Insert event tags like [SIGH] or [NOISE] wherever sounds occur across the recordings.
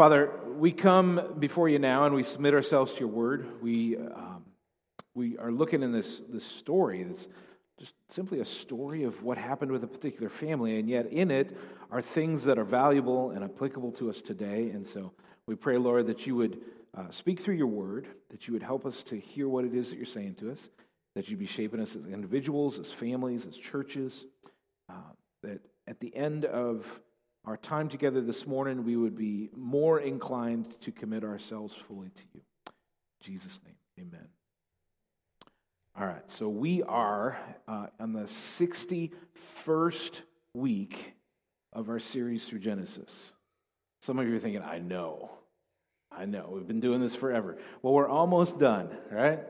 Father, we come before you now and we submit ourselves to your word. We, um, we are looking in this, this story, this just simply a story of what happened with a particular family, and yet in it are things that are valuable and applicable to us today. And so we pray, Lord, that you would uh, speak through your word, that you would help us to hear what it is that you're saying to us, that you'd be shaping us as individuals, as families, as churches, uh, that at the end of our time together this morning, we would be more inclined to commit ourselves fully to you. In Jesus' name, amen. All right, so we are uh, on the 61st week of our series through Genesis. Some of you are thinking, I know. I know. We've been doing this forever. Well, we're almost done, right?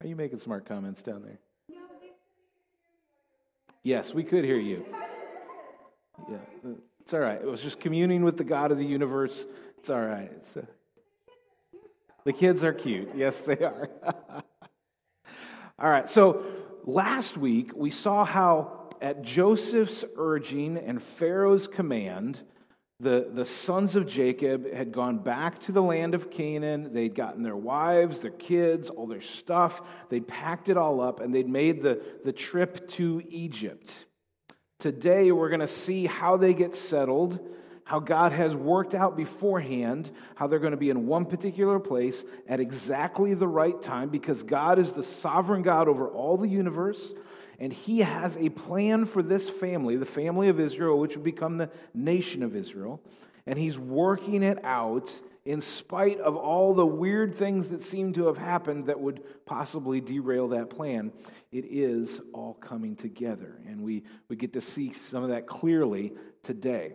Are you making smart comments down there? Yes, we could hear you. Yeah, it's all right. It was just communing with the God of the universe. It's all right. It's, uh, the kids are cute. Yes, they are. [LAUGHS] all right. So last week we saw how at Joseph's urging and Pharaoh's command, the, the sons of Jacob had gone back to the land of Canaan. They'd gotten their wives, their kids, all their stuff. They'd packed it all up and they'd made the, the trip to Egypt. Today, we're going to see how they get settled, how God has worked out beforehand, how they're going to be in one particular place at exactly the right time because God is the sovereign God over all the universe. And he has a plan for this family, the family of Israel, which would become the nation of Israel. And he's working it out in spite of all the weird things that seem to have happened that would possibly derail that plan, it is all coming together. And we, we get to see some of that clearly today.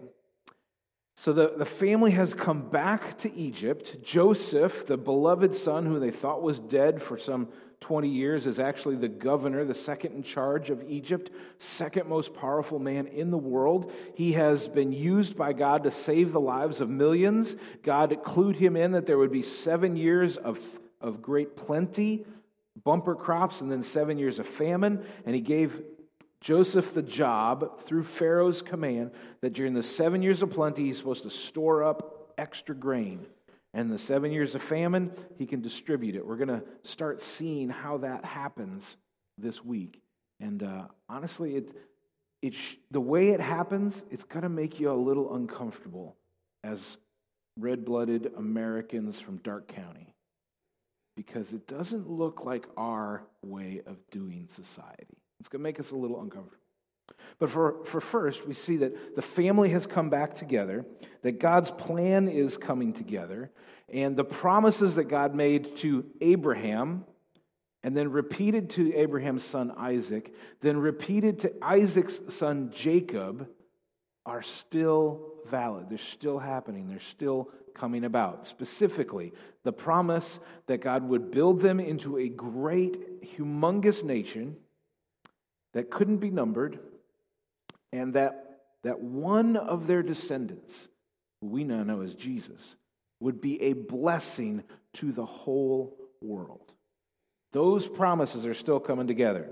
So the, the family has come back to Egypt. Joseph, the beloved son who they thought was dead for some 20 years, is actually the governor, the second in charge of Egypt, second most powerful man in the world. He has been used by God to save the lives of millions. God clued him in that there would be seven years of, of great plenty, bumper crops, and then seven years of famine. And he gave Joseph the job through Pharaoh's command that during the seven years of plenty, he's supposed to store up extra grain and the seven years of famine, he can distribute it. We're going to start seeing how that happens this week. And uh, honestly, it, it sh- the way it happens, it's going to make you a little uncomfortable as red blooded Americans from Darke County because it doesn't look like our way of doing society. It's going to make us a little uncomfortable. But for, for first, we see that the family has come back together, that God's plan is coming together, and the promises that God made to Abraham, and then repeated to Abraham's son Isaac, then repeated to Isaac's son Jacob, are still valid. They're still happening. They're still coming about. Specifically, the promise that God would build them into a great, humongous nation that couldn't be numbered and that, that one of their descendants, who we now know as Jesus, would be a blessing to the whole world. Those promises are still coming together.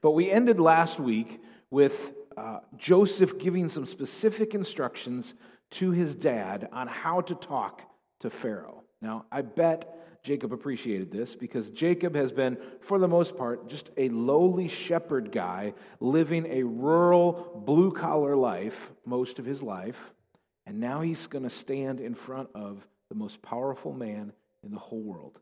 But we ended last week with uh, Joseph giving some specific instructions to his dad on how to talk to Pharaoh. Now, I bet Jacob appreciated this because Jacob has been, for the most part, just a lowly shepherd guy living a rural, blue collar life most of his life. And now he's going to stand in front of the most powerful man in the whole world.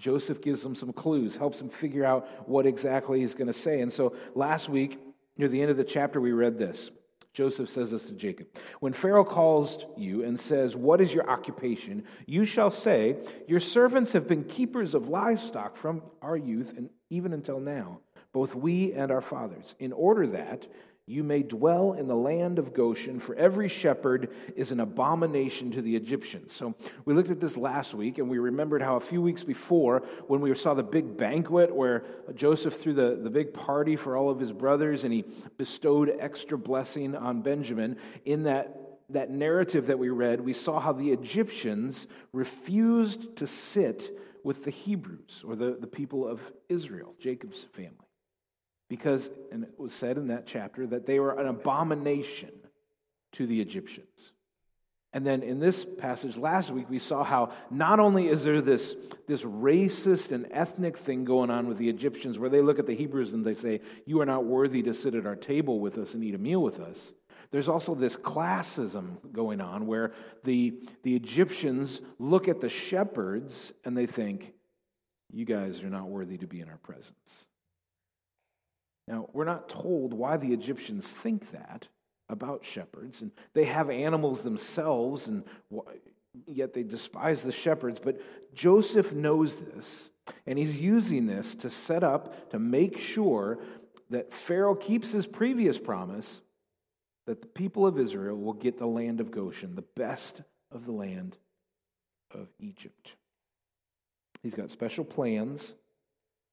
Joseph gives him some clues, helps him figure out what exactly he's going to say. And so last week, near the end of the chapter, we read this. Joseph says this to Jacob When Pharaoh calls you and says, What is your occupation? you shall say, Your servants have been keepers of livestock from our youth and even until now, both we and our fathers, in order that you may dwell in the land of Goshen, for every shepherd is an abomination to the Egyptians. So we looked at this last week, and we remembered how a few weeks before, when we saw the big banquet where Joseph threw the, the big party for all of his brothers, and he bestowed extra blessing on Benjamin, in that that narrative that we read, we saw how the Egyptians refused to sit with the Hebrews, or the, the people of Israel, Jacob's family because, and it was said in that chapter, that they were an abomination to the Egyptians. And then in this passage last week, we saw how not only is there this, this racist and ethnic thing going on with the Egyptians, where they look at the Hebrews and they say, You are not worthy to sit at our table with us and eat a meal with us. There's also this classism going on where the, the Egyptians look at the shepherds and they think, You guys are not worthy to be in our presence. Now, we're not told why the Egyptians think that about shepherds, and they have animals themselves, and yet they despise the shepherds. But Joseph knows this, and he's using this to set up, to make sure that Pharaoh keeps his previous promise that the people of Israel will get the land of Goshen, the best of the land of Egypt. He's got special plans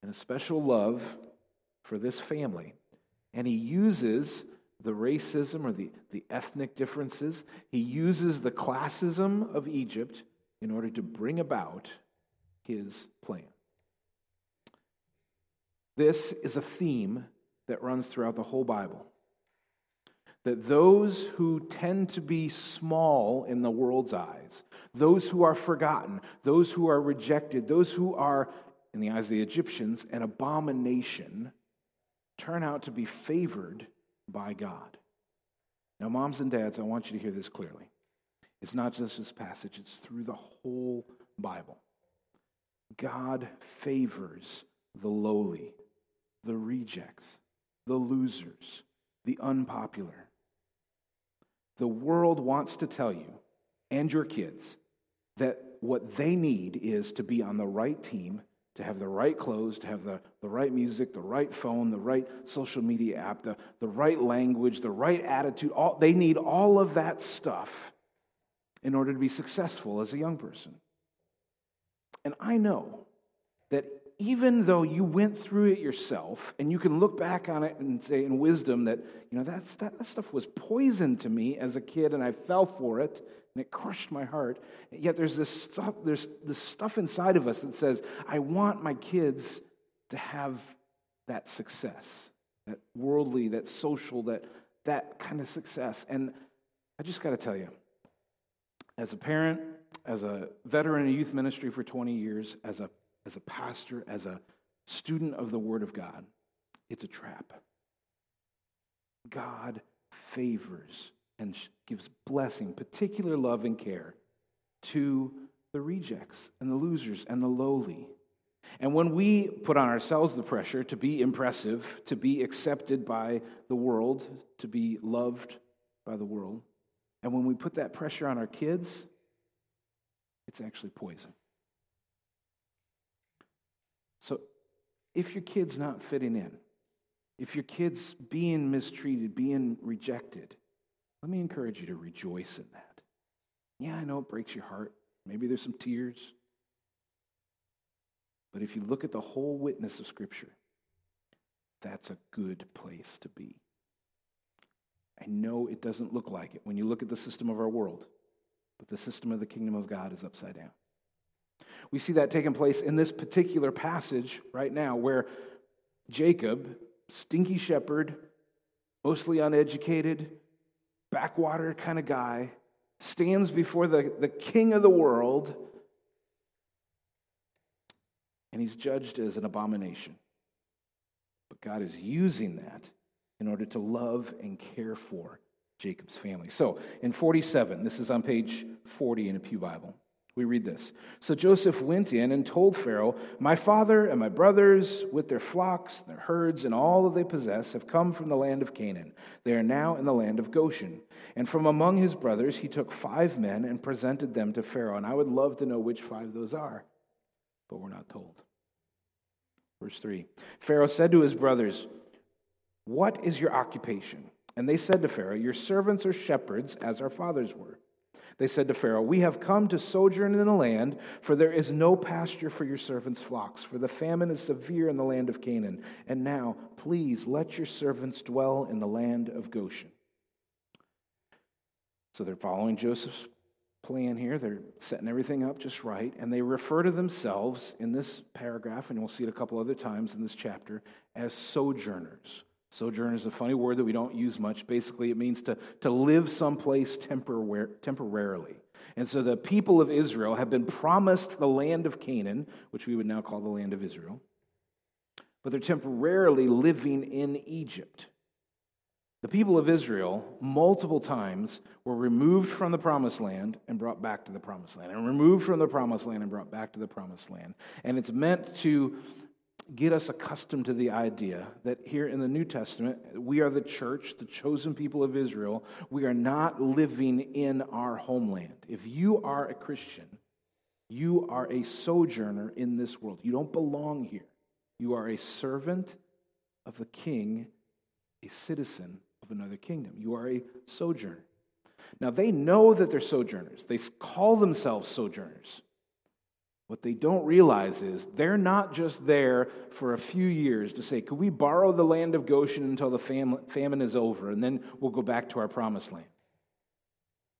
and a special love for this family. And he uses the racism or the, the ethnic differences, he uses the classism of Egypt in order to bring about his plan. This is a theme that runs throughout the whole Bible. That those who tend to be small in the world's eyes, those who are forgotten, those who are rejected, those who are, in the eyes of the Egyptians, an abomination, turn out to be favored by God. Now, moms and dads, I want you to hear this clearly. It's not just this passage, it's through the whole Bible. God favors the lowly, the rejects, the losers, the unpopular. The world wants to tell you and your kids that what they need is to be on the right team to have the right clothes, to have the, the right music, the right phone, the right social media app, the, the right language, the right attitude. All, they need all of that stuff in order to be successful as a young person. And I know that even though you went through it yourself and you can look back on it and say in wisdom that, you know, that, that stuff was poison to me as a kid and I fell for it and it crushed my heart. Yet there's this stuff, there's this stuff inside of us that says, I want my kids to have that success, that worldly, that social, that that kind of success. And I just got to tell you, as a parent, as a veteran in youth ministry for 20 years, as a as a pastor, as a student of the Word of God, it's a trap. God favors and gives blessing, particular love and care to the rejects and the losers and the lowly. And when we put on ourselves the pressure to be impressive, to be accepted by the world, to be loved by the world, and when we put that pressure on our kids, it's actually poison. So if your kid's not fitting in, if your kid's being mistreated, being rejected, let me encourage you to rejoice in that. Yeah, I know it breaks your heart. Maybe there's some tears. But if you look at the whole witness of Scripture, that's a good place to be. I know it doesn't look like it when you look at the system of our world, but the system of the kingdom of God is upside down. We see that taking place in this particular passage right now where Jacob, stinky shepherd, mostly uneducated, backwater kind of guy, stands before the, the king of the world, and he's judged as an abomination. But God is using that in order to love and care for Jacob's family. So in 47, this is on page 40 in a Pew Bible. We read this. So Joseph went in and told Pharaoh, My father and my brothers, with their flocks, their herds, and all that they possess, have come from the land of Canaan. They are now in the land of Goshen. And from among his brothers, he took five men and presented them to Pharaoh. And I would love to know which five those are, but we're not told. Verse 3 Pharaoh said to his brothers, What is your occupation? And they said to Pharaoh, Your servants are shepherds, as our fathers were. They said to Pharaoh, We have come to sojourn in the land, for there is no pasture for your servants' flocks, for the famine is severe in the land of Canaan. And now, please let your servants dwell in the land of Goshen. So they're following Joseph's plan here. They're setting everything up just right. And they refer to themselves in this paragraph, and we'll see it a couple other times in this chapter, as sojourners. Sojourner is a funny word that we don't use much. Basically, it means to, to live someplace tempor- temporarily. And so the people of Israel have been promised the land of Canaan, which we would now call the land of Israel, but they're temporarily living in Egypt. The people of Israel, multiple times, were removed from the promised land and brought back to the promised land, and removed from the promised land and brought back to the promised land. And it's meant to get us accustomed to the idea that here in the New Testament, we are the church, the chosen people of Israel. We are not living in our homeland. If you are a Christian, you are a sojourner in this world. You don't belong here. You are a servant of the king, a citizen of another kingdom. You are a sojourner. Now, they know that they're sojourners, they call themselves sojourners. What they don't realize is they're not just there for a few years to say, could we borrow the land of Goshen until the famine is over and then we'll go back to our promised land?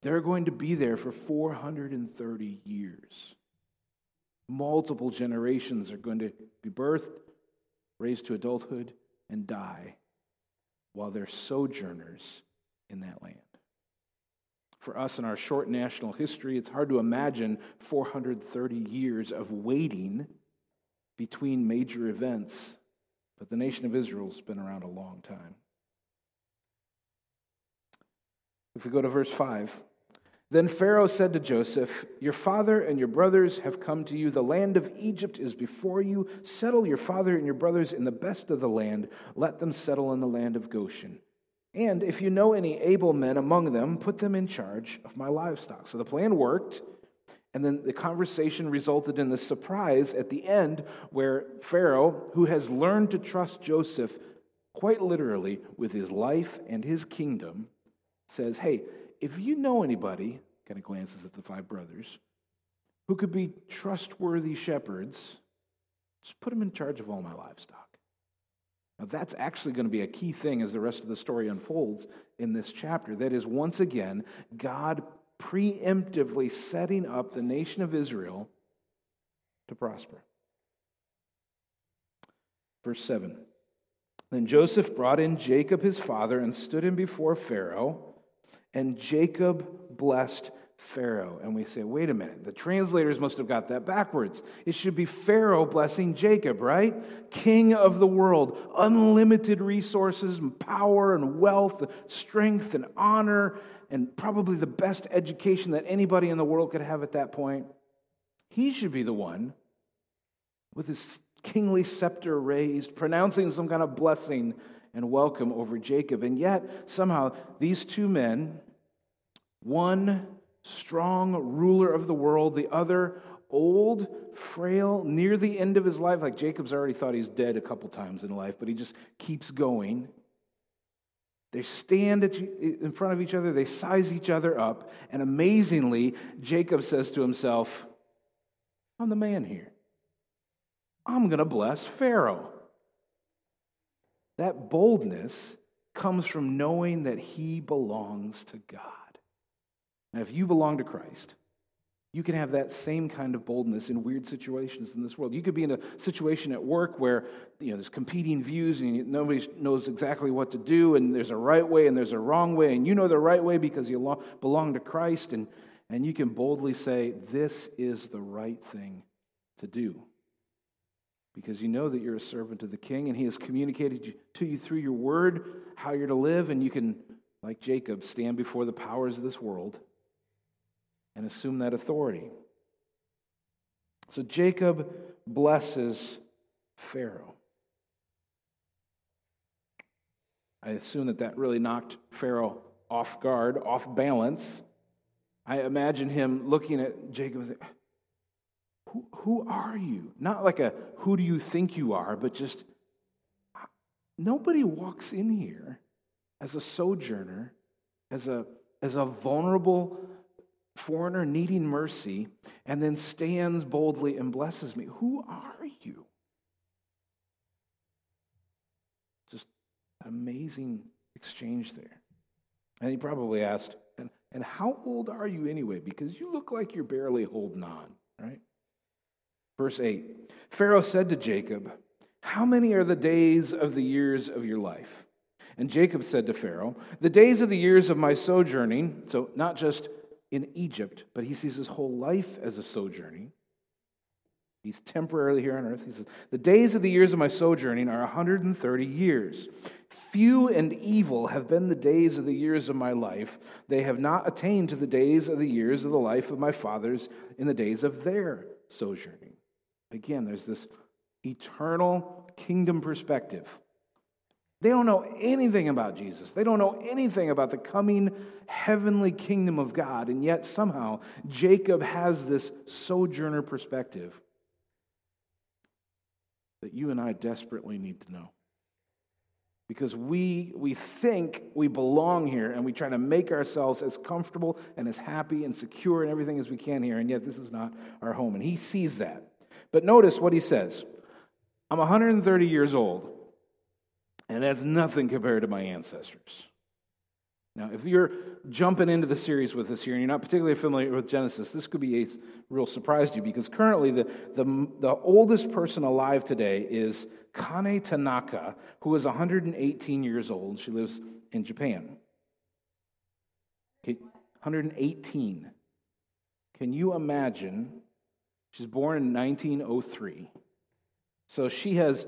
They're going to be there for 430 years. Multiple generations are going to be birthed, raised to adulthood, and die while they're sojourners in that land. For us in our short national history, it's hard to imagine 430 years of waiting between major events, but the nation of Israel's been around a long time. If we go to verse 5, then Pharaoh said to Joseph, Your father and your brothers have come to you. The land of Egypt is before you. Settle your father and your brothers in the best of the land. Let them settle in the land of Goshen. And if you know any able men among them, put them in charge of my livestock. So the plan worked. And then the conversation resulted in the surprise at the end where Pharaoh, who has learned to trust Joseph quite literally with his life and his kingdom, says, Hey, if you know anybody, kind of glances at the five brothers, who could be trustworthy shepherds, just put them in charge of all my livestock. Now, that's actually going to be a key thing as the rest of the story unfolds in this chapter. That is, once again, God preemptively setting up the nation of Israel to prosper. Verse 7 Then Joseph brought in Jacob his father and stood him before Pharaoh. And Jacob blessed Pharaoh. And we say, wait a minute, the translators must have got that backwards. It should be Pharaoh blessing Jacob, right? King of the world, unlimited resources and power and wealth, strength and honor, and probably the best education that anybody in the world could have at that point. He should be the one with his kingly scepter raised, pronouncing some kind of blessing and welcome over Jacob. And yet, somehow, these two men, one strong ruler of the world, the other old, frail, near the end of his life. Like Jacob's already thought he's dead a couple times in life, but he just keeps going. They stand in front of each other, they size each other up, and amazingly, Jacob says to himself, I'm the man here. I'm going to bless Pharaoh. That boldness comes from knowing that he belongs to God. Now, if you belong to Christ, you can have that same kind of boldness in weird situations in this world. You could be in a situation at work where you know there's competing views and nobody knows exactly what to do, and there's a right way and there's a wrong way, and you know the right way because you belong to Christ, and, and you can boldly say, This is the right thing to do because you know that you're a servant of the king and he has communicated to you through your word how you're to live, and you can, like Jacob, stand before the powers of this world and assume that authority. So Jacob blesses Pharaoh. I assume that that really knocked Pharaoh off guard, off balance. I imagine him looking at Jacob and saying, who, who are you? Not like a who do you think you are, but just nobody walks in here as a sojourner, as a, as a vulnerable foreigner needing mercy, and then stands boldly and blesses me. Who are you? Just amazing exchange there. And he probably asked, and, and how old are you anyway? Because you look like you're barely holding on, right? Verse 8 Pharaoh said to Jacob, How many are the days of the years of your life? And Jacob said to Pharaoh, The days of the years of my sojourning, so not just in Egypt, but he sees his whole life as a sojourning. He's temporarily here on earth. He says, The days of the years of my sojourning are 130 years. Few and evil have been the days of the years of my life. They have not attained to the days of the years of the life of my fathers in the days of their sojourning. Again, there's this eternal kingdom perspective. They don't know anything about Jesus. They don't know anything about the coming heavenly kingdom of God. And yet, somehow, Jacob has this sojourner perspective that you and I desperately need to know. Because we, we think we belong here and we try to make ourselves as comfortable and as happy and secure and everything as we can here, and yet this is not our home. And he sees that. But notice what he says I'm 130 years old. And that's nothing compared to my ancestors. Now, if you're jumping into the series with us here and you're not particularly familiar with Genesis, this could be a real surprise to you because currently the, the, the oldest person alive today is Kane Tanaka, who is 118 years old. She lives in Japan. Okay, 118. Can you imagine? She's born in 1903. So she has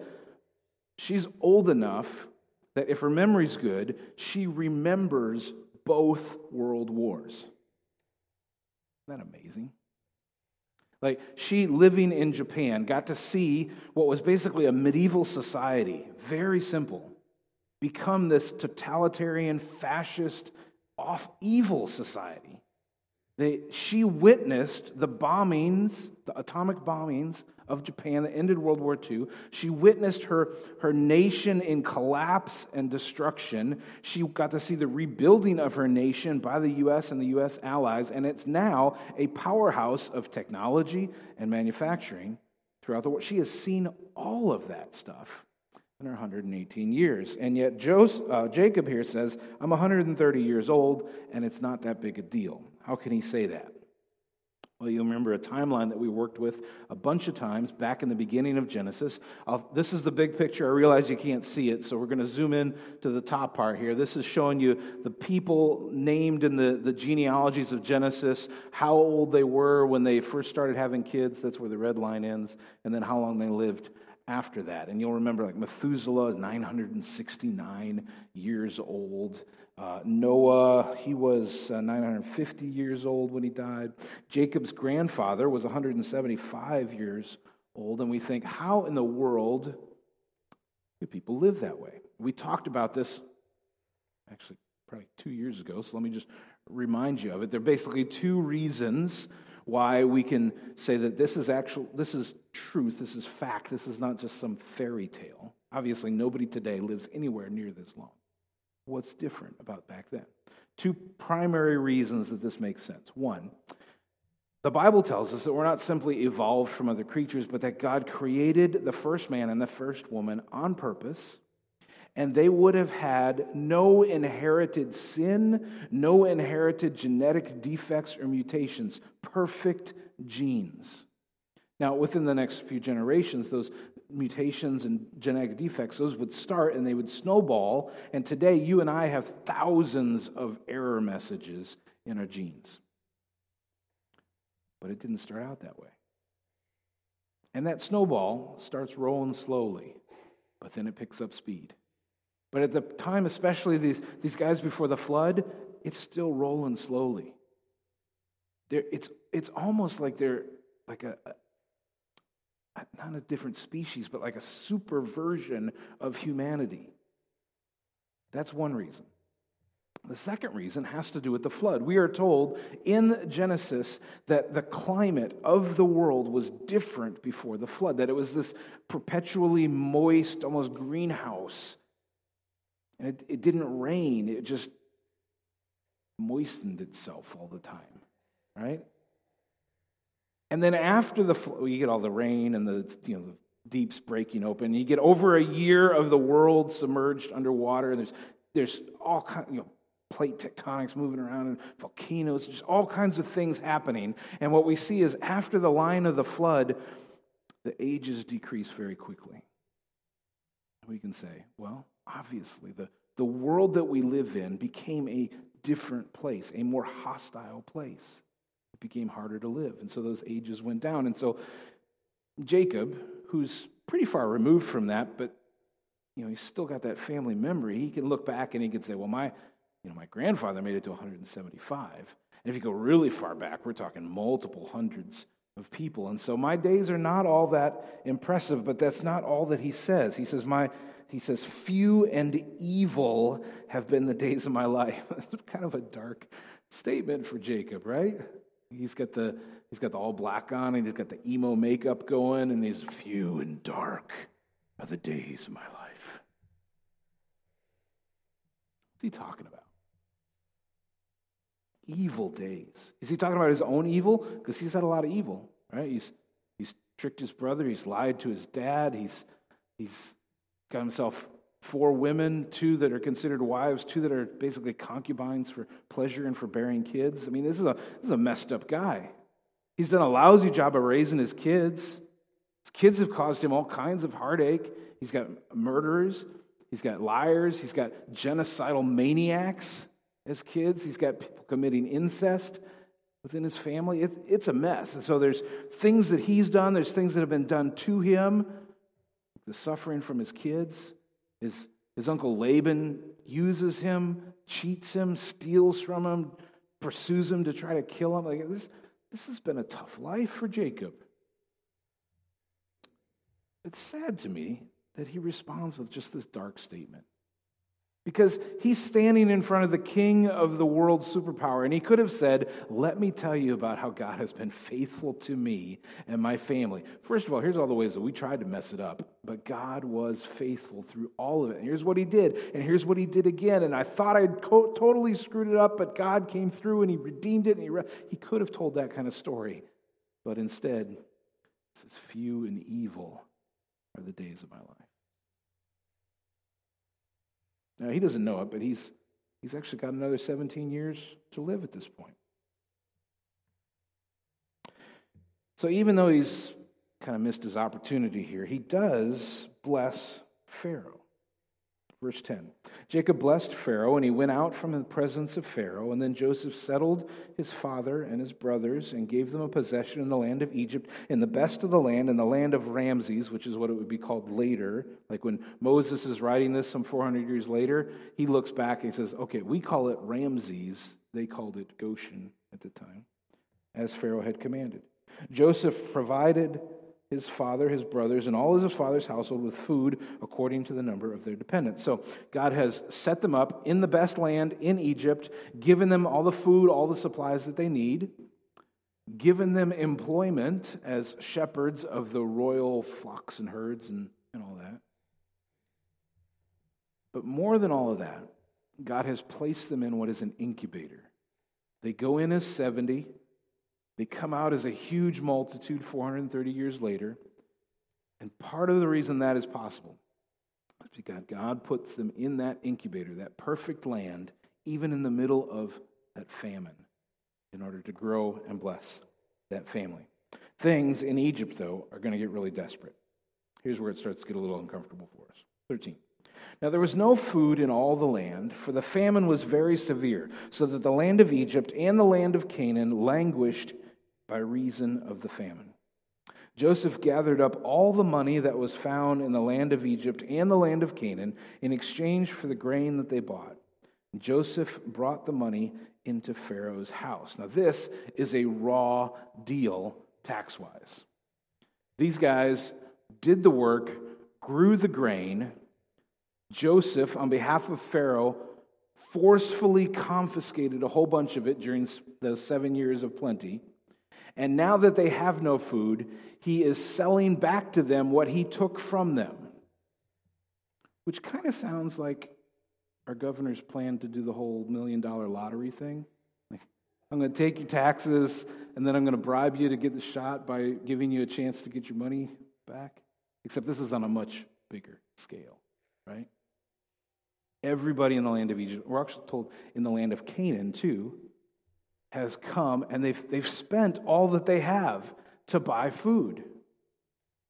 She's old enough that if her memory's good, she remembers both world wars. Isn't that amazing? Like, she living in Japan got to see what was basically a medieval society, very simple, become this totalitarian, fascist, off evil society. They, she witnessed the bombings, the atomic bombings of Japan that ended World War II. She witnessed her, her nation in collapse and destruction. She got to see the rebuilding of her nation by the U.S. and the U.S. allies, and it's now a powerhouse of technology and manufacturing throughout the world. She has seen all of that stuff in her 118 years. And yet, Joseph, uh, Jacob here says, I'm 130 years old, and it's not that big a deal. How can he say that? Well, you remember a timeline that we worked with a bunch of times back in the beginning of Genesis. I'll, this is the big picture. I realize you can't see it, so we're going to zoom in to the top part here. This is showing you the people named in the, the genealogies of Genesis, how old they were when they first started having kids. That's where the red line ends, and then how long they lived after that. And you'll remember, like Methuselah is 969 years old. Uh, Noah, he was uh, 950 years old when he died. Jacob's grandfather was 175 years old. And we think, how in the world do people live that way? We talked about this actually probably two years ago, so let me just remind you of it. There are basically two reasons why we can say that this is actual this is truth, this is fact, this is not just some fairy tale. Obviously, nobody today lives anywhere near this long. What's different about back then? Two primary reasons that this makes sense. One, the Bible tells us that we're not simply evolved from other creatures, but that God created the first man and the first woman on purpose, and they would have had no inherited sin, no inherited genetic defects or mutations, perfect genes. Now, within the next few generations, those mutations and genetic defects, those would start and they would snowball. And today, you and I have thousands of error messages in our genes. But it didn't start out that way. And that snowball starts rolling slowly, but then it picks up speed. But at the time, especially these, these guys before the flood, it's still rolling slowly. It's, it's almost like they're like a, not a different species, but like a super version of humanity. That's one reason. The second reason has to do with the flood. We are told in Genesis that the climate of the world was different before the flood, that it was this perpetually moist, almost greenhouse. And it, it didn't rain, it just moistened itself all the time, right? And then after the flood, you get all the rain and the, you know, the deeps breaking open. You get over a year of the world submerged underwater. There's, there's all kinds, you know, plate tectonics moving around and volcanoes, just all kinds of things happening. And what we see is after the line of the flood, the ages decrease very quickly. We can say, well, obviously, the the world that we live in became a different place, a more hostile place. It became harder to live. And so those ages went down. And so Jacob, who's pretty far removed from that, but you know, he's still got that family memory. He can look back and he can say, well, my, you know, my grandfather made it to 175. And if you go really far back, we're talking multiple hundreds of people. And so my days are not all that impressive, but that's not all that he says. He says, my, he says, few and evil have been the days of my [LAUGHS] life. Kind of a dark statement for Jacob, right? He's got the he's got the all black on, and he's got the emo makeup going, and these few and dark are the days of my life. What's he talking about? Evil days. Is he talking about his own evil? Because he's had a lot of evil, right? He's he's tricked his brother, he's lied to his dad, he's he's got himself four women, two that are considered wives, two that are basically concubines for pleasure and for bearing kids. I mean, this is a, this is a messed up guy. He's done a lousy job of raising his kids. His kids have caused him all kinds of heartache. He's got murderers, he's got liars, he's got genocidal maniacs as kids, he's got people committing incest within his family. It's, it's a mess. And so there's things that he's done, there's things that have been done to him the suffering from his kids. His, his uncle Laban uses him, cheats him, steals from him, pursues him to try to kill him. Like this, this has been a tough life for Jacob. It's sad to me that he responds with just this dark statement. Because he's standing in front of the king of the world's superpower, and he could have said, Let me tell you about how God has been faithful to me and my family. First of all, here's all the ways that we tried to mess it up, but God was faithful through all of it. And here's what he did, and here's what he did again. And I thought I'd co- totally screwed it up, but God came through and he redeemed it. And he, re- he could have told that kind of story, but instead, it says, Few and evil are the days of my life. Now, he doesn't know it, but he's, he's actually got another 17 years to live at this point. So, even though he's kind of missed his opportunity here, he does bless Pharaoh. Verse 10 Jacob blessed Pharaoh, and he went out from the presence of Pharaoh. And then Joseph settled his father and his brothers and gave them a possession in the land of Egypt, in the best of the land, in the land of Ramses, which is what it would be called later. Like when Moses is writing this some 400 years later, he looks back and he says, Okay, we call it Ramses. They called it Goshen at the time, as Pharaoh had commanded. Joseph provided his father, his brothers, and all of his father's household with food according to the number of their dependents. So God has set them up in the best land in Egypt, given them all the food, all the supplies that they need, given them employment as shepherds of the royal flocks and herds and, and all that. But more than all of that, God has placed them in what is an incubator. They go in as 70, they come out as a huge multitude 430 years later. And part of the reason that is possible is because God puts them in that incubator, that perfect land, even in the middle of that famine, in order to grow and bless that family. Things in Egypt, though, are going to get really desperate. Here's where it starts to get a little uncomfortable for us. 13. Now there was no food in all the land, for the famine was very severe, so that the land of Egypt and the land of Canaan languished by reason of the famine. Joseph gathered up all the money that was found in the land of Egypt and the land of Canaan in exchange for the grain that they bought. Joseph brought the money into Pharaoh's house. Now, this is a raw deal tax wise. These guys did the work, grew the grain. Joseph, on behalf of Pharaoh, forcefully confiscated a whole bunch of it during those seven years of plenty. And now that they have no food, he is selling back to them what he took from them. Which kind of sounds like our governor's plan to do the whole million dollar lottery thing. Like, I'm going to take your taxes and then I'm going to bribe you to get the shot by giving you a chance to get your money back. Except this is on a much bigger scale, right? Everybody in the land of Egypt, we're actually told in the land of Canaan too, has come and they've, they've spent all that they have to buy food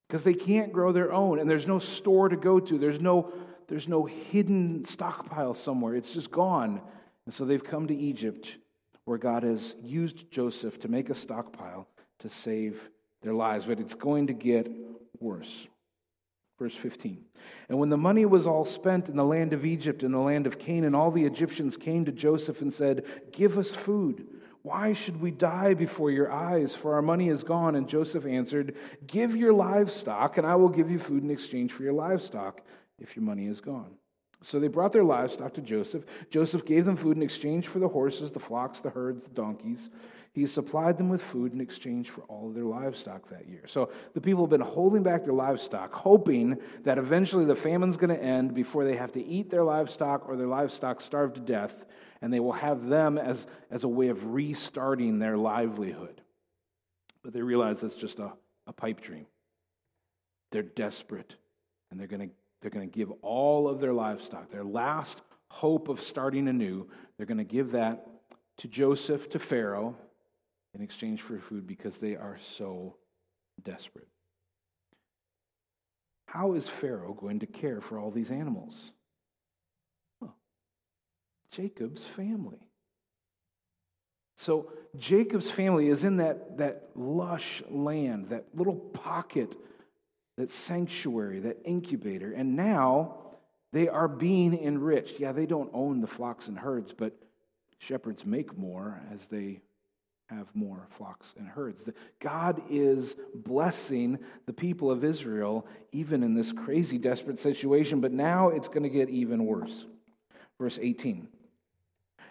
because they can't grow their own and there's no store to go to there's no there's no hidden stockpile somewhere. It's just gone. And so they've come to Egypt, where God has used Joseph to make a stockpile to save their lives. But it's going to get worse. Verse 15. And when the money was all spent in the land of Egypt and the land of Canaan, all the Egyptians came to Joseph and said, Give us food. Why should we die before your eyes? For our money is gone. And Joseph answered, Give your livestock, and I will give you food in exchange for your livestock if your money is gone. So they brought their livestock to Joseph. Joseph gave them food in exchange for the horses, the flocks, the herds, the donkeys. He supplied them with food in exchange for all of their livestock that year. So the people have been holding back their livestock, hoping that eventually the famine's going to end before they have to eat their livestock or their livestock starve to death, and they will have them as, as a way of restarting their livelihood. But they realize that's just a, a pipe dream. They're desperate, and they're going to they're going to give all of their livestock, their last hope of starting anew, they're going to give that to Joseph, to Pharaoh, in exchange for food because they are so desperate. How is Pharaoh going to care for all these animals? Jacob's family. So Jacob's family is in that, that lush land, that little pocket, that sanctuary, that incubator, and now they are being enriched. Yeah, they don't own the flocks and herds, but shepherds make more as they have more flocks and herds. God is blessing the people of Israel even in this crazy, desperate situation, but now it's going to get even worse. Verse 18.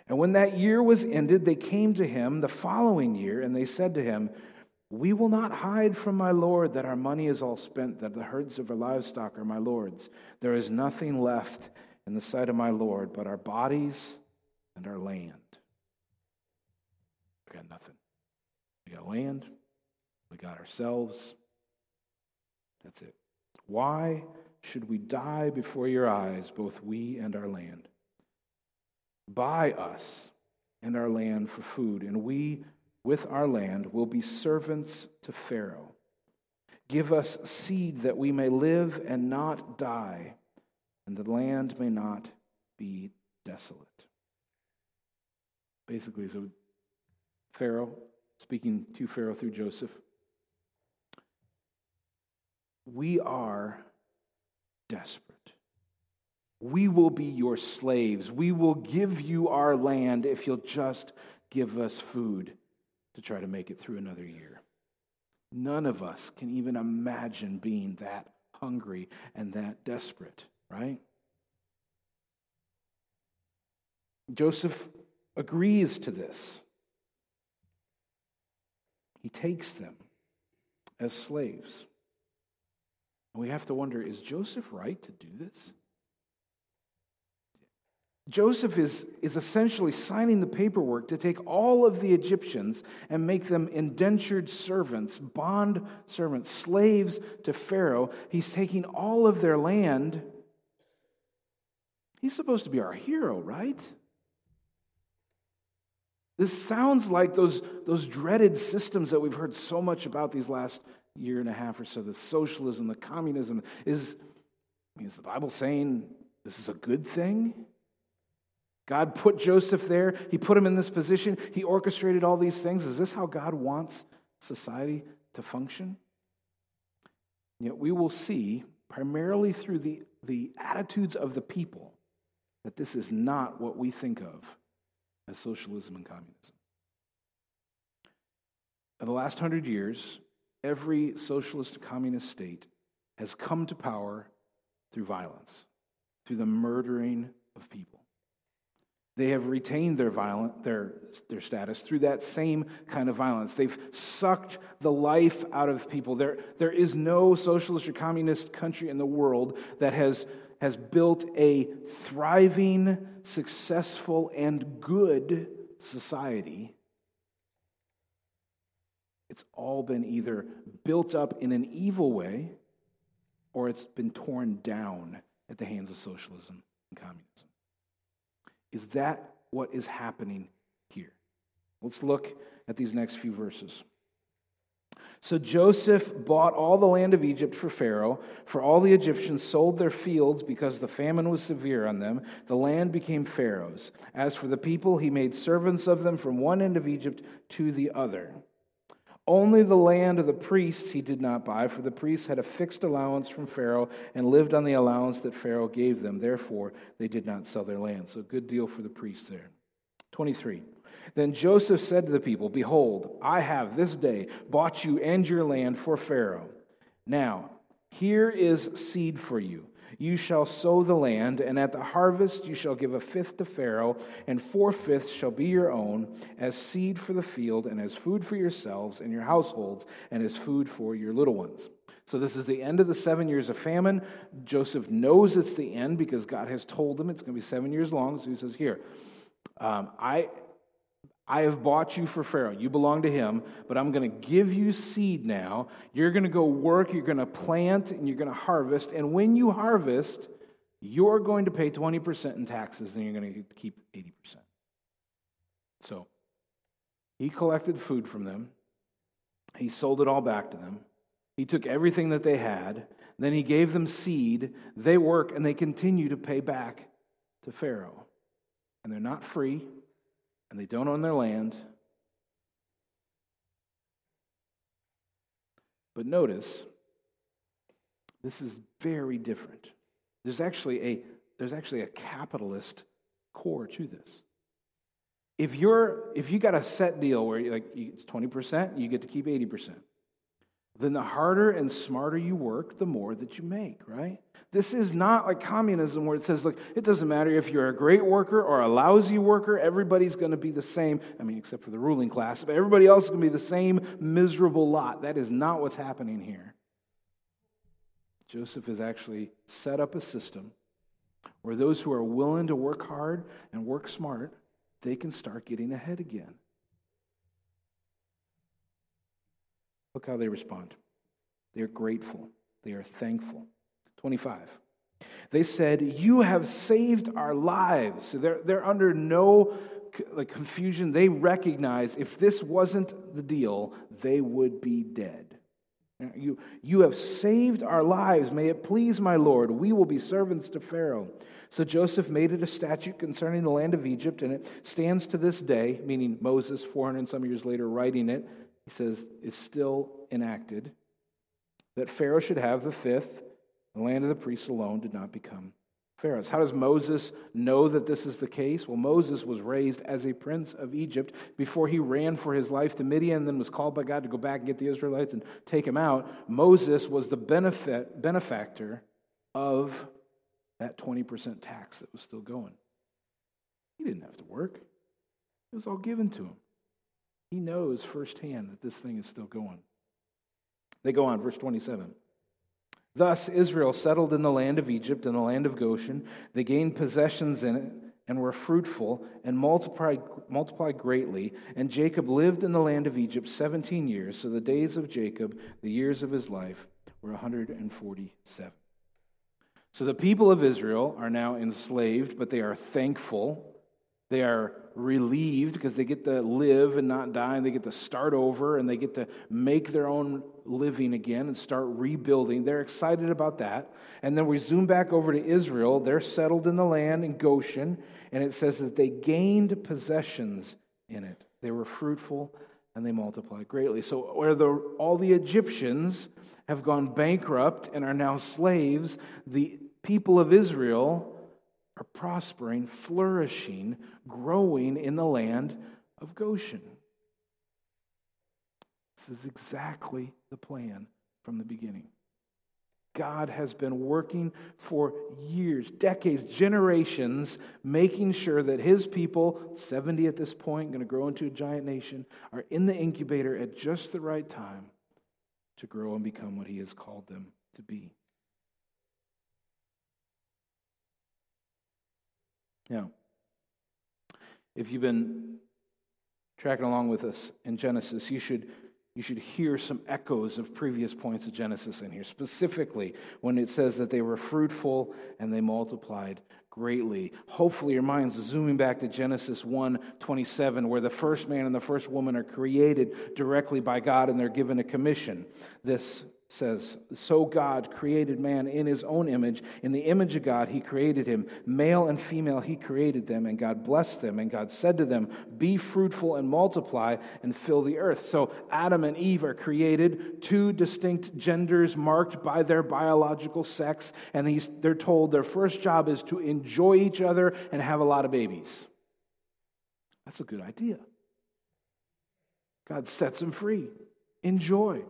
And when that year was ended, they came to him the following year, and they said to him, We will not hide from my Lord that our money is all spent, that the herds of our livestock are my Lord's. There is nothing left in the sight of my Lord but our bodies and our land. We got nothing. We got land. We got ourselves. That's it. Why should we die before your eyes, both we and our land? Buy us and our land for food, and we with our land will be servants to Pharaoh. Give us seed that we may live and not die, and the land may not be desolate. Basically, so Pharaoh, speaking to Pharaoh through Joseph, we are desperate. We will be your slaves. We will give you our land if you'll just give us food to try to make it through another year. None of us can even imagine being that hungry and that desperate, right? Joseph agrees to this. He takes them as slaves. And we have to wonder is Joseph right to do this? Joseph is, is essentially signing the paperwork to take all of the Egyptians and make them indentured servants, bond servants, slaves to Pharaoh. He's taking all of their land. He's supposed to be our hero, right? This sounds like those, those dreaded systems that we've heard so much about these last year and a half or so the socialism, the communism. Is, is the Bible saying this is a good thing? God put Joseph there, He put him in this position, He orchestrated all these things. Is this how God wants society to function? Yet we will see, primarily through the, the attitudes of the people, that this is not what we think of as socialism and communism. In the last hundred years, every socialist and communist state has come to power through violence, through the murdering of people. They have retained their, violent, their, their status through that same kind of violence. They've sucked the life out of people. There, there is no socialist or communist country in the world that has has built a thriving, successful, and good society, it's all been either built up in an evil way or it's been torn down at the hands of socialism and communism. Is that what is happening here? Let's look at these next few verses. So Joseph bought all the land of Egypt for Pharaoh, for all the Egyptians sold their fields because the famine was severe on them. The land became Pharaoh's. As for the people, he made servants of them from one end of Egypt to the other. Only the land of the priests he did not buy, for the priests had a fixed allowance from Pharaoh and lived on the allowance that Pharaoh gave them. Therefore, they did not sell their land. So, good deal for the priests there. 23. Then Joseph said to the people, Behold, I have this day bought you and your land for Pharaoh. Now, here is seed for you. You shall sow the land, and at the harvest you shall give a fifth to Pharaoh, and four fifths shall be your own, as seed for the field, and as food for yourselves and your households, and as food for your little ones. So, this is the end of the seven years of famine. Joseph knows it's the end because God has told him it's going to be seven years long. So, he says, Here, um, I I have bought you for Pharaoh. You belong to him, but I'm going to give you seed now. You're going to go work, you're going to plant, and you're going to harvest. And when you harvest, you're going to pay 20% in taxes, and you're going to keep 80%. So he collected food from them, he sold it all back to them. He took everything that they had, then he gave them seed. They work, and they continue to pay back to Pharaoh. And they're not free and they don't own their land. But notice, this is very different. There's actually a, there's actually a capitalist core to this. If you're if you got a set deal where like it's 20%, you get to keep 80% then the harder and smarter you work, the more that you make, right? This is not like communism where it says, look, it doesn't matter if you're a great worker or a lousy worker, everybody's going to be the same. I mean, except for the ruling class, but everybody else is going to be the same miserable lot. That is not what's happening here. Joseph has actually set up a system where those who are willing to work hard and work smart, they can start getting ahead again. Look how they respond. They are grateful, they are thankful. 25. They said, You have saved our lives. They're, they're under no like, confusion. They recognize if this wasn't the deal, they would be dead. You, you have saved our lives. May it please my Lord. We will be servants to Pharaoh. So Joseph made it a statute concerning the land of Egypt, and it stands to this day, meaning Moses, 400 some years later, writing it he says, is still enacted that Pharaoh should have the fifth. The land of the priests alone did not become Pharaoh's. How does Moses know that this is the case? Well, Moses was raised as a prince of Egypt before he ran for his life to Midian and then was called by God to go back and get the Israelites and take them out. Moses was the benefit, benefactor of that 20% tax that was still going. He didn't have to work, it was all given to him. He knows firsthand that this thing is still going. They go on, verse 27. Thus Israel settled in the land of Egypt and the land of Goshen. They gained possessions in it and were fruitful and multiplied, multiplied greatly. And Jacob lived in the land of Egypt 17 years. So the days of Jacob, the years of his life, were 147. So the people of Israel are now enslaved, but they are thankful they are relieved because they get to live and not die, and they get to start over, and they get to make their own living again and start rebuilding. They're excited about that. And then we zoom back over to Israel. They're settled in the land in Goshen, and it says that they gained possessions in it. They were fruitful and they multiplied greatly. So, where the, all the Egyptians have gone bankrupt and are now slaves, the people of Israel are prospering, flourishing, growing in the land of Goshen. This is exactly the plan from the beginning. God has been working for years, decades, generations, making sure that his people, 70 at this point, going to grow into a giant nation, are in the incubator at just the right time to grow and become what he has called them to be. Now, if you've been tracking along with us in Genesis, you should, you should hear some echoes of previous points of Genesis in here, specifically when it says that they were fruitful and they multiplied greatly. Hopefully, your mind's zooming back to Genesis 1 27, where the first man and the first woman are created directly by God and they're given a commission. This says, So God created man in his own image. In the image of God, he created him. Male and female, he created them. And God blessed them. And God said to them, Be fruitful and multiply and fill the earth. So Adam and Eve are created, two distinct genders marked by their biological sex. And they're told their first job is to enjoy each other and have a lot of babies. That's a good idea. God sets them free. Enjoy.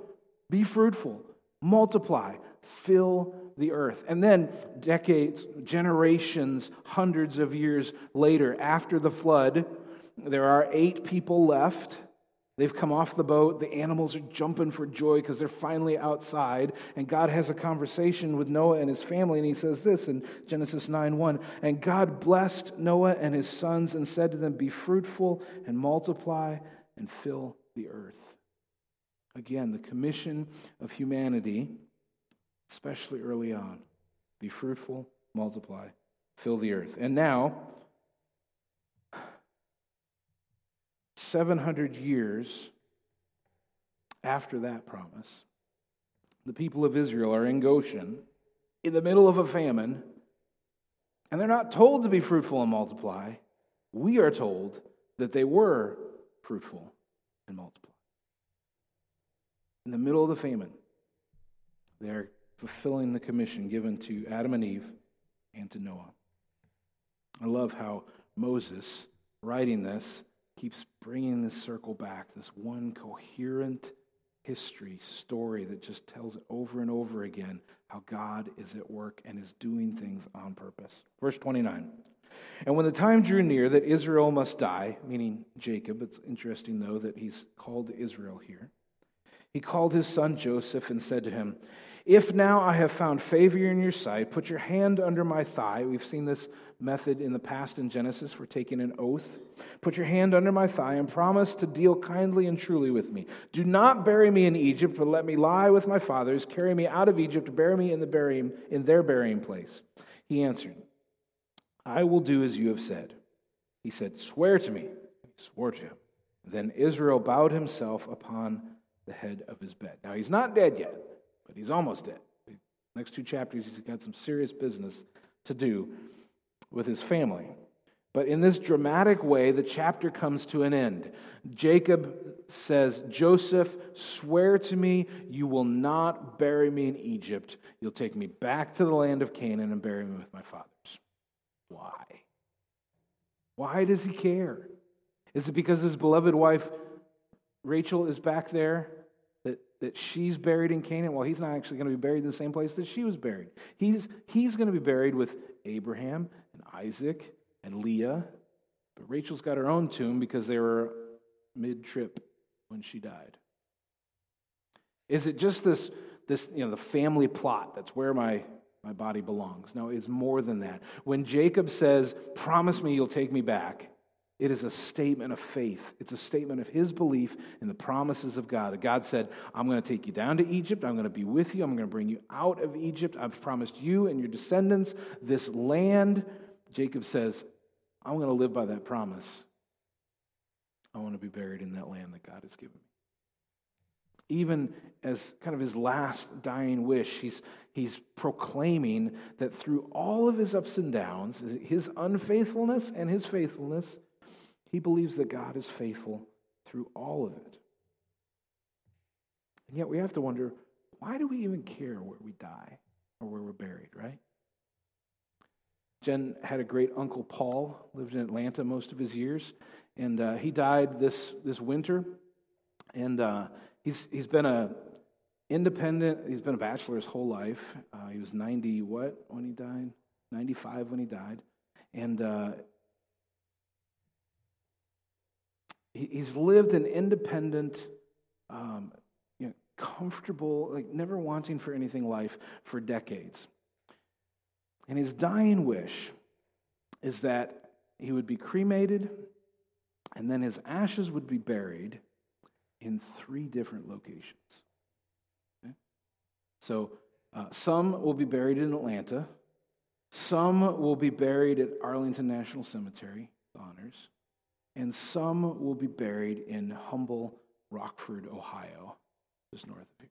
Be fruitful, multiply, fill the earth. And then, decades, generations, hundreds of years later, after the flood, there are eight people left. They've come off the boat. The animals are jumping for joy because they're finally outside. And God has a conversation with Noah and his family. And he says this in Genesis 9 1. And God blessed Noah and his sons and said to them, Be fruitful and multiply and fill the earth. Again, the commission of humanity, especially early on be fruitful, multiply, fill the earth. And now, 700 years after that promise, the people of Israel are in Goshen in the middle of a famine, and they're not told to be fruitful and multiply. We are told that they were fruitful and multiply in the middle of the famine, they're fulfilling the commission given to Adam and Eve and to Noah. I love how Moses, writing this, keeps bringing this circle back, this one coherent history, story that just tells over and over again how God is at work and is doing things on purpose. Verse 29. And when the time drew near that Israel must die, meaning Jacob, it's interesting though that he's called Israel here he called his son Joseph and said to him, If now I have found favor in your sight, put your hand under my thigh. We've seen this method in the past in Genesis for taking an oath. Put your hand under my thigh and promise to deal kindly and truly with me. Do not bury me in Egypt, but let me lie with my fathers. Carry me out of Egypt, bury me in, the burying, in their burying place. He answered, I will do as you have said. He said, Swear to me. He swore to him. Then Israel bowed himself upon the head of his bed. Now, he's not dead yet, but he's almost dead. Next two chapters, he's got some serious business to do with his family. But in this dramatic way, the chapter comes to an end. Jacob says, Joseph, swear to me you will not bury me in Egypt. You'll take me back to the land of Canaan and bury me with my fathers. Why? Why does he care? Is it because his beloved wife Rachel is back there that she's buried in Canaan. Well, he's not actually going to be buried in the same place that she was buried. He's, he's going to be buried with Abraham and Isaac and Leah. But Rachel's got her own tomb because they were mid trip when she died. Is it just this, this, you know, the family plot that's where my, my body belongs? No, it's more than that. When Jacob says, Promise me you'll take me back, it is a statement of faith. It's a statement of his belief in the promises of God. God said, I'm going to take you down to Egypt. I'm going to be with you. I'm going to bring you out of Egypt. I've promised you and your descendants this land. Jacob says, I'm going to live by that promise. I want to be buried in that land that God has given me. Even as kind of his last dying wish, he's, he's proclaiming that through all of his ups and downs, his unfaithfulness and his faithfulness, he believes that God is faithful through all of it. And yet we have to wonder why do we even care where we die or where we're buried, right? Jen had a great uncle, Paul, lived in Atlanta most of his years, and uh, he died this, this winter. And uh, he's, he's been a independent, he's been a bachelor his whole life. Uh, he was 90 what when he died? 95 when he died. And uh, he's lived an independent, um, you know, comfortable, like never wanting for anything life for decades. And his dying wish is that he would be cremated and then his ashes would be buried in three different locations. Okay? So uh, some will be buried in Atlanta, Some will be buried at Arlington National Cemetery, honors, and some will be buried in humble Rockford, Ohio, just north of here.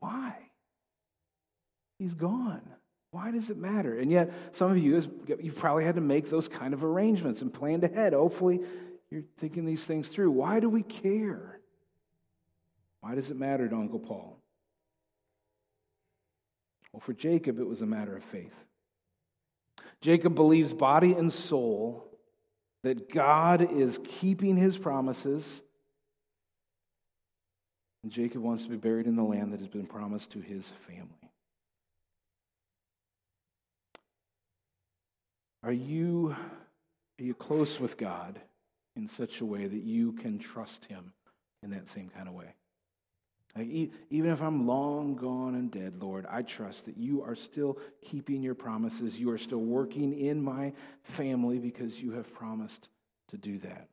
Why? He's gone. Why does it matter? And yet, some of you, you've probably had to make those kind of arrangements and planned ahead. Hopefully, you're thinking these things through. Why do we care? Why does it matter to Uncle Paul? Well, for Jacob, it was a matter of faith. Jacob believes body and soul that God is keeping his promises. And Jacob wants to be buried in the land that has been promised to his family. Are you, are you close with God in such a way that you can trust him in that same kind of way? Like, even if I'm long gone and dead, Lord, I trust that you are still keeping your promises. You are still working in my family because you have promised to do that.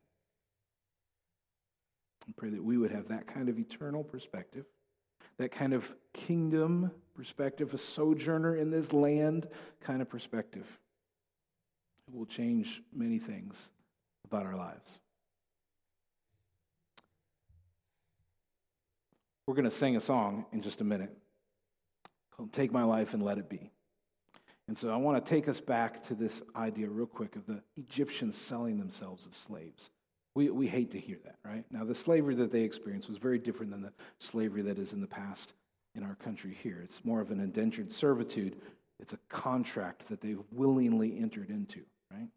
I pray that we would have that kind of eternal perspective, that kind of kingdom perspective, a sojourner in this land kind of perspective. It will change many things about our lives. We're going to sing a song in just a minute called Take My Life and Let It Be. And so I want to take us back to this idea, real quick, of the Egyptians selling themselves as slaves. We, we hate to hear that, right? Now, the slavery that they experienced was very different than the slavery that is in the past in our country here. It's more of an indentured servitude, it's a contract that they've willingly entered into, right?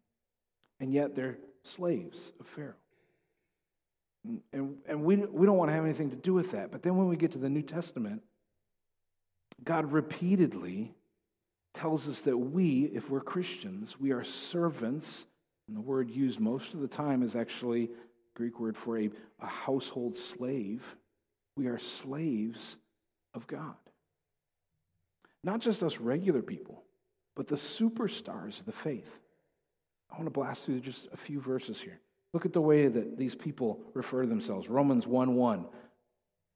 And yet they're slaves of Pharaoh. And, and we, we don't want to have anything to do with that. But then when we get to the New Testament, God repeatedly tells us that we, if we're Christians, we are servants. And the word used most of the time is actually Greek word for a, a household slave. We are slaves of God. Not just us regular people, but the superstars of the faith. I want to blast through just a few verses here. Look at the way that these people refer to themselves. Romans 1 1.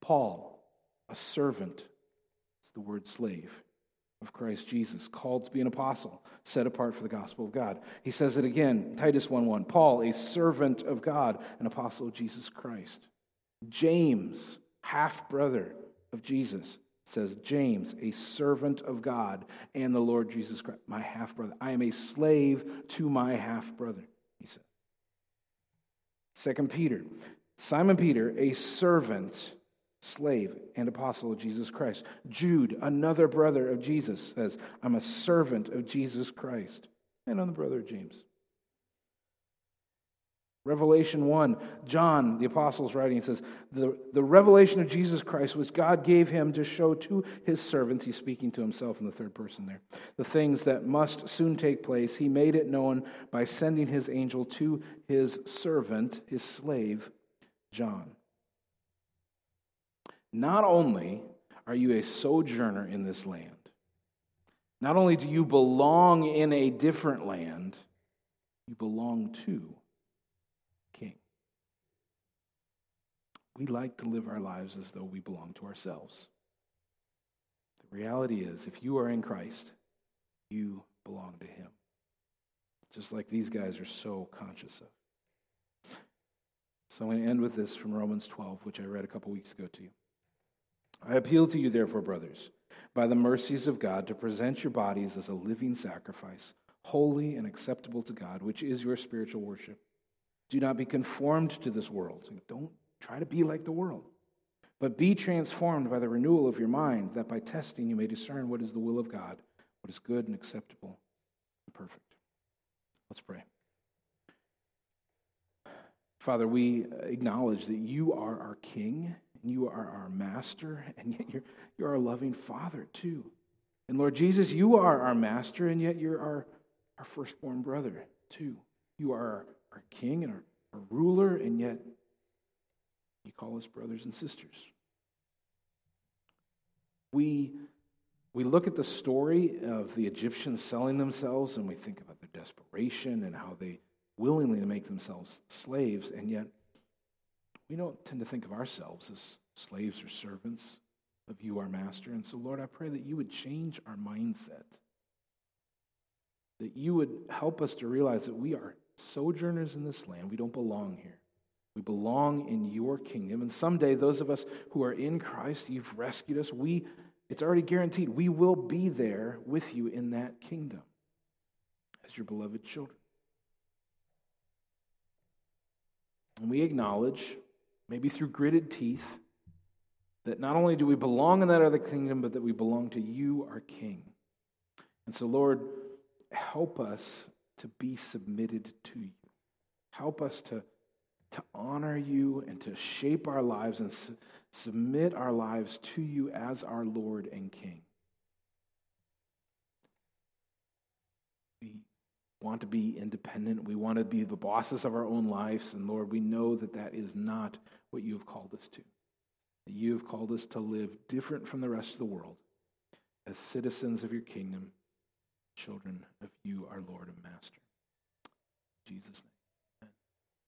Paul, a servant, is the word slave of Christ Jesus, called to be an apostle, set apart for the gospel of God. He says it again, Titus 1 1. Paul, a servant of God, an apostle of Jesus Christ. James, half brother of Jesus, says, James, a servant of God and the Lord Jesus Christ, my half brother. I am a slave to my half brother, he said. Second Peter, Simon Peter, a servant, slave, and apostle of Jesus Christ. Jude, another brother of Jesus, says, I'm a servant of Jesus Christ. And I'm the brother of James. Revelation 1, John, the apostle's writing, says, the, the revelation of Jesus Christ, which God gave him to show to his servants, he's speaking to himself in the third person there, the things that must soon take place, he made it known by sending his angel to his servant, his slave, John. Not only are you a sojourner in this land, not only do you belong in a different land, you belong to we like to live our lives as though we belong to ourselves. The reality is, if you are in Christ, you belong to Him. Just like these guys are so conscious of. So I'm going to end with this from Romans 12, which I read a couple weeks ago to you. I appeal to you, therefore, brothers, by the mercies of God, to present your bodies as a living sacrifice, holy and acceptable to God, which is your spiritual worship. Do not be conformed to this world. Don't Try to be like the world. But be transformed by the renewal of your mind, that by testing you may discern what is the will of God, what is good and acceptable and perfect. Let's pray. Father, we acknowledge that you are our King, and you are our Master, [LAUGHS] and yet you're, you're our loving Father, too. And Lord Jesus, you are our Master, and yet you're our, our firstborn brother, too. You are our, King and our, our ruler, and yet you call us brothers and sisters. We, we look at the story of the Egyptians selling themselves and we think about their desperation and how they willingly make themselves slaves, and yet we don't tend to think of ourselves as slaves or servants. of you, our Master. And so, Lord, I pray that you would change our mindset, that you would help us to realize that we are sojourners in this land. We don't belong here. We belong in your kingdom. And someday, those of us who are in Christ, you've rescued us, we, it's already guaranteed, we will be there with you in that kingdom as your beloved children. And we acknowledge, maybe through gritted teeth, that not only do we belong in that other kingdom, but that we belong to you, our King. And so, Lord, help us to be submitted to you. Help us to, to honor you and to shape our lives and su- submit our lives to you as our Lord and King. We want to be independent. We want to be the bosses of our own lives. And Lord, we know that that is not what you have called us to you have called us to live different from the rest of the world as citizens of your kingdom, children of you, our Lord and Master. In Jesus' name.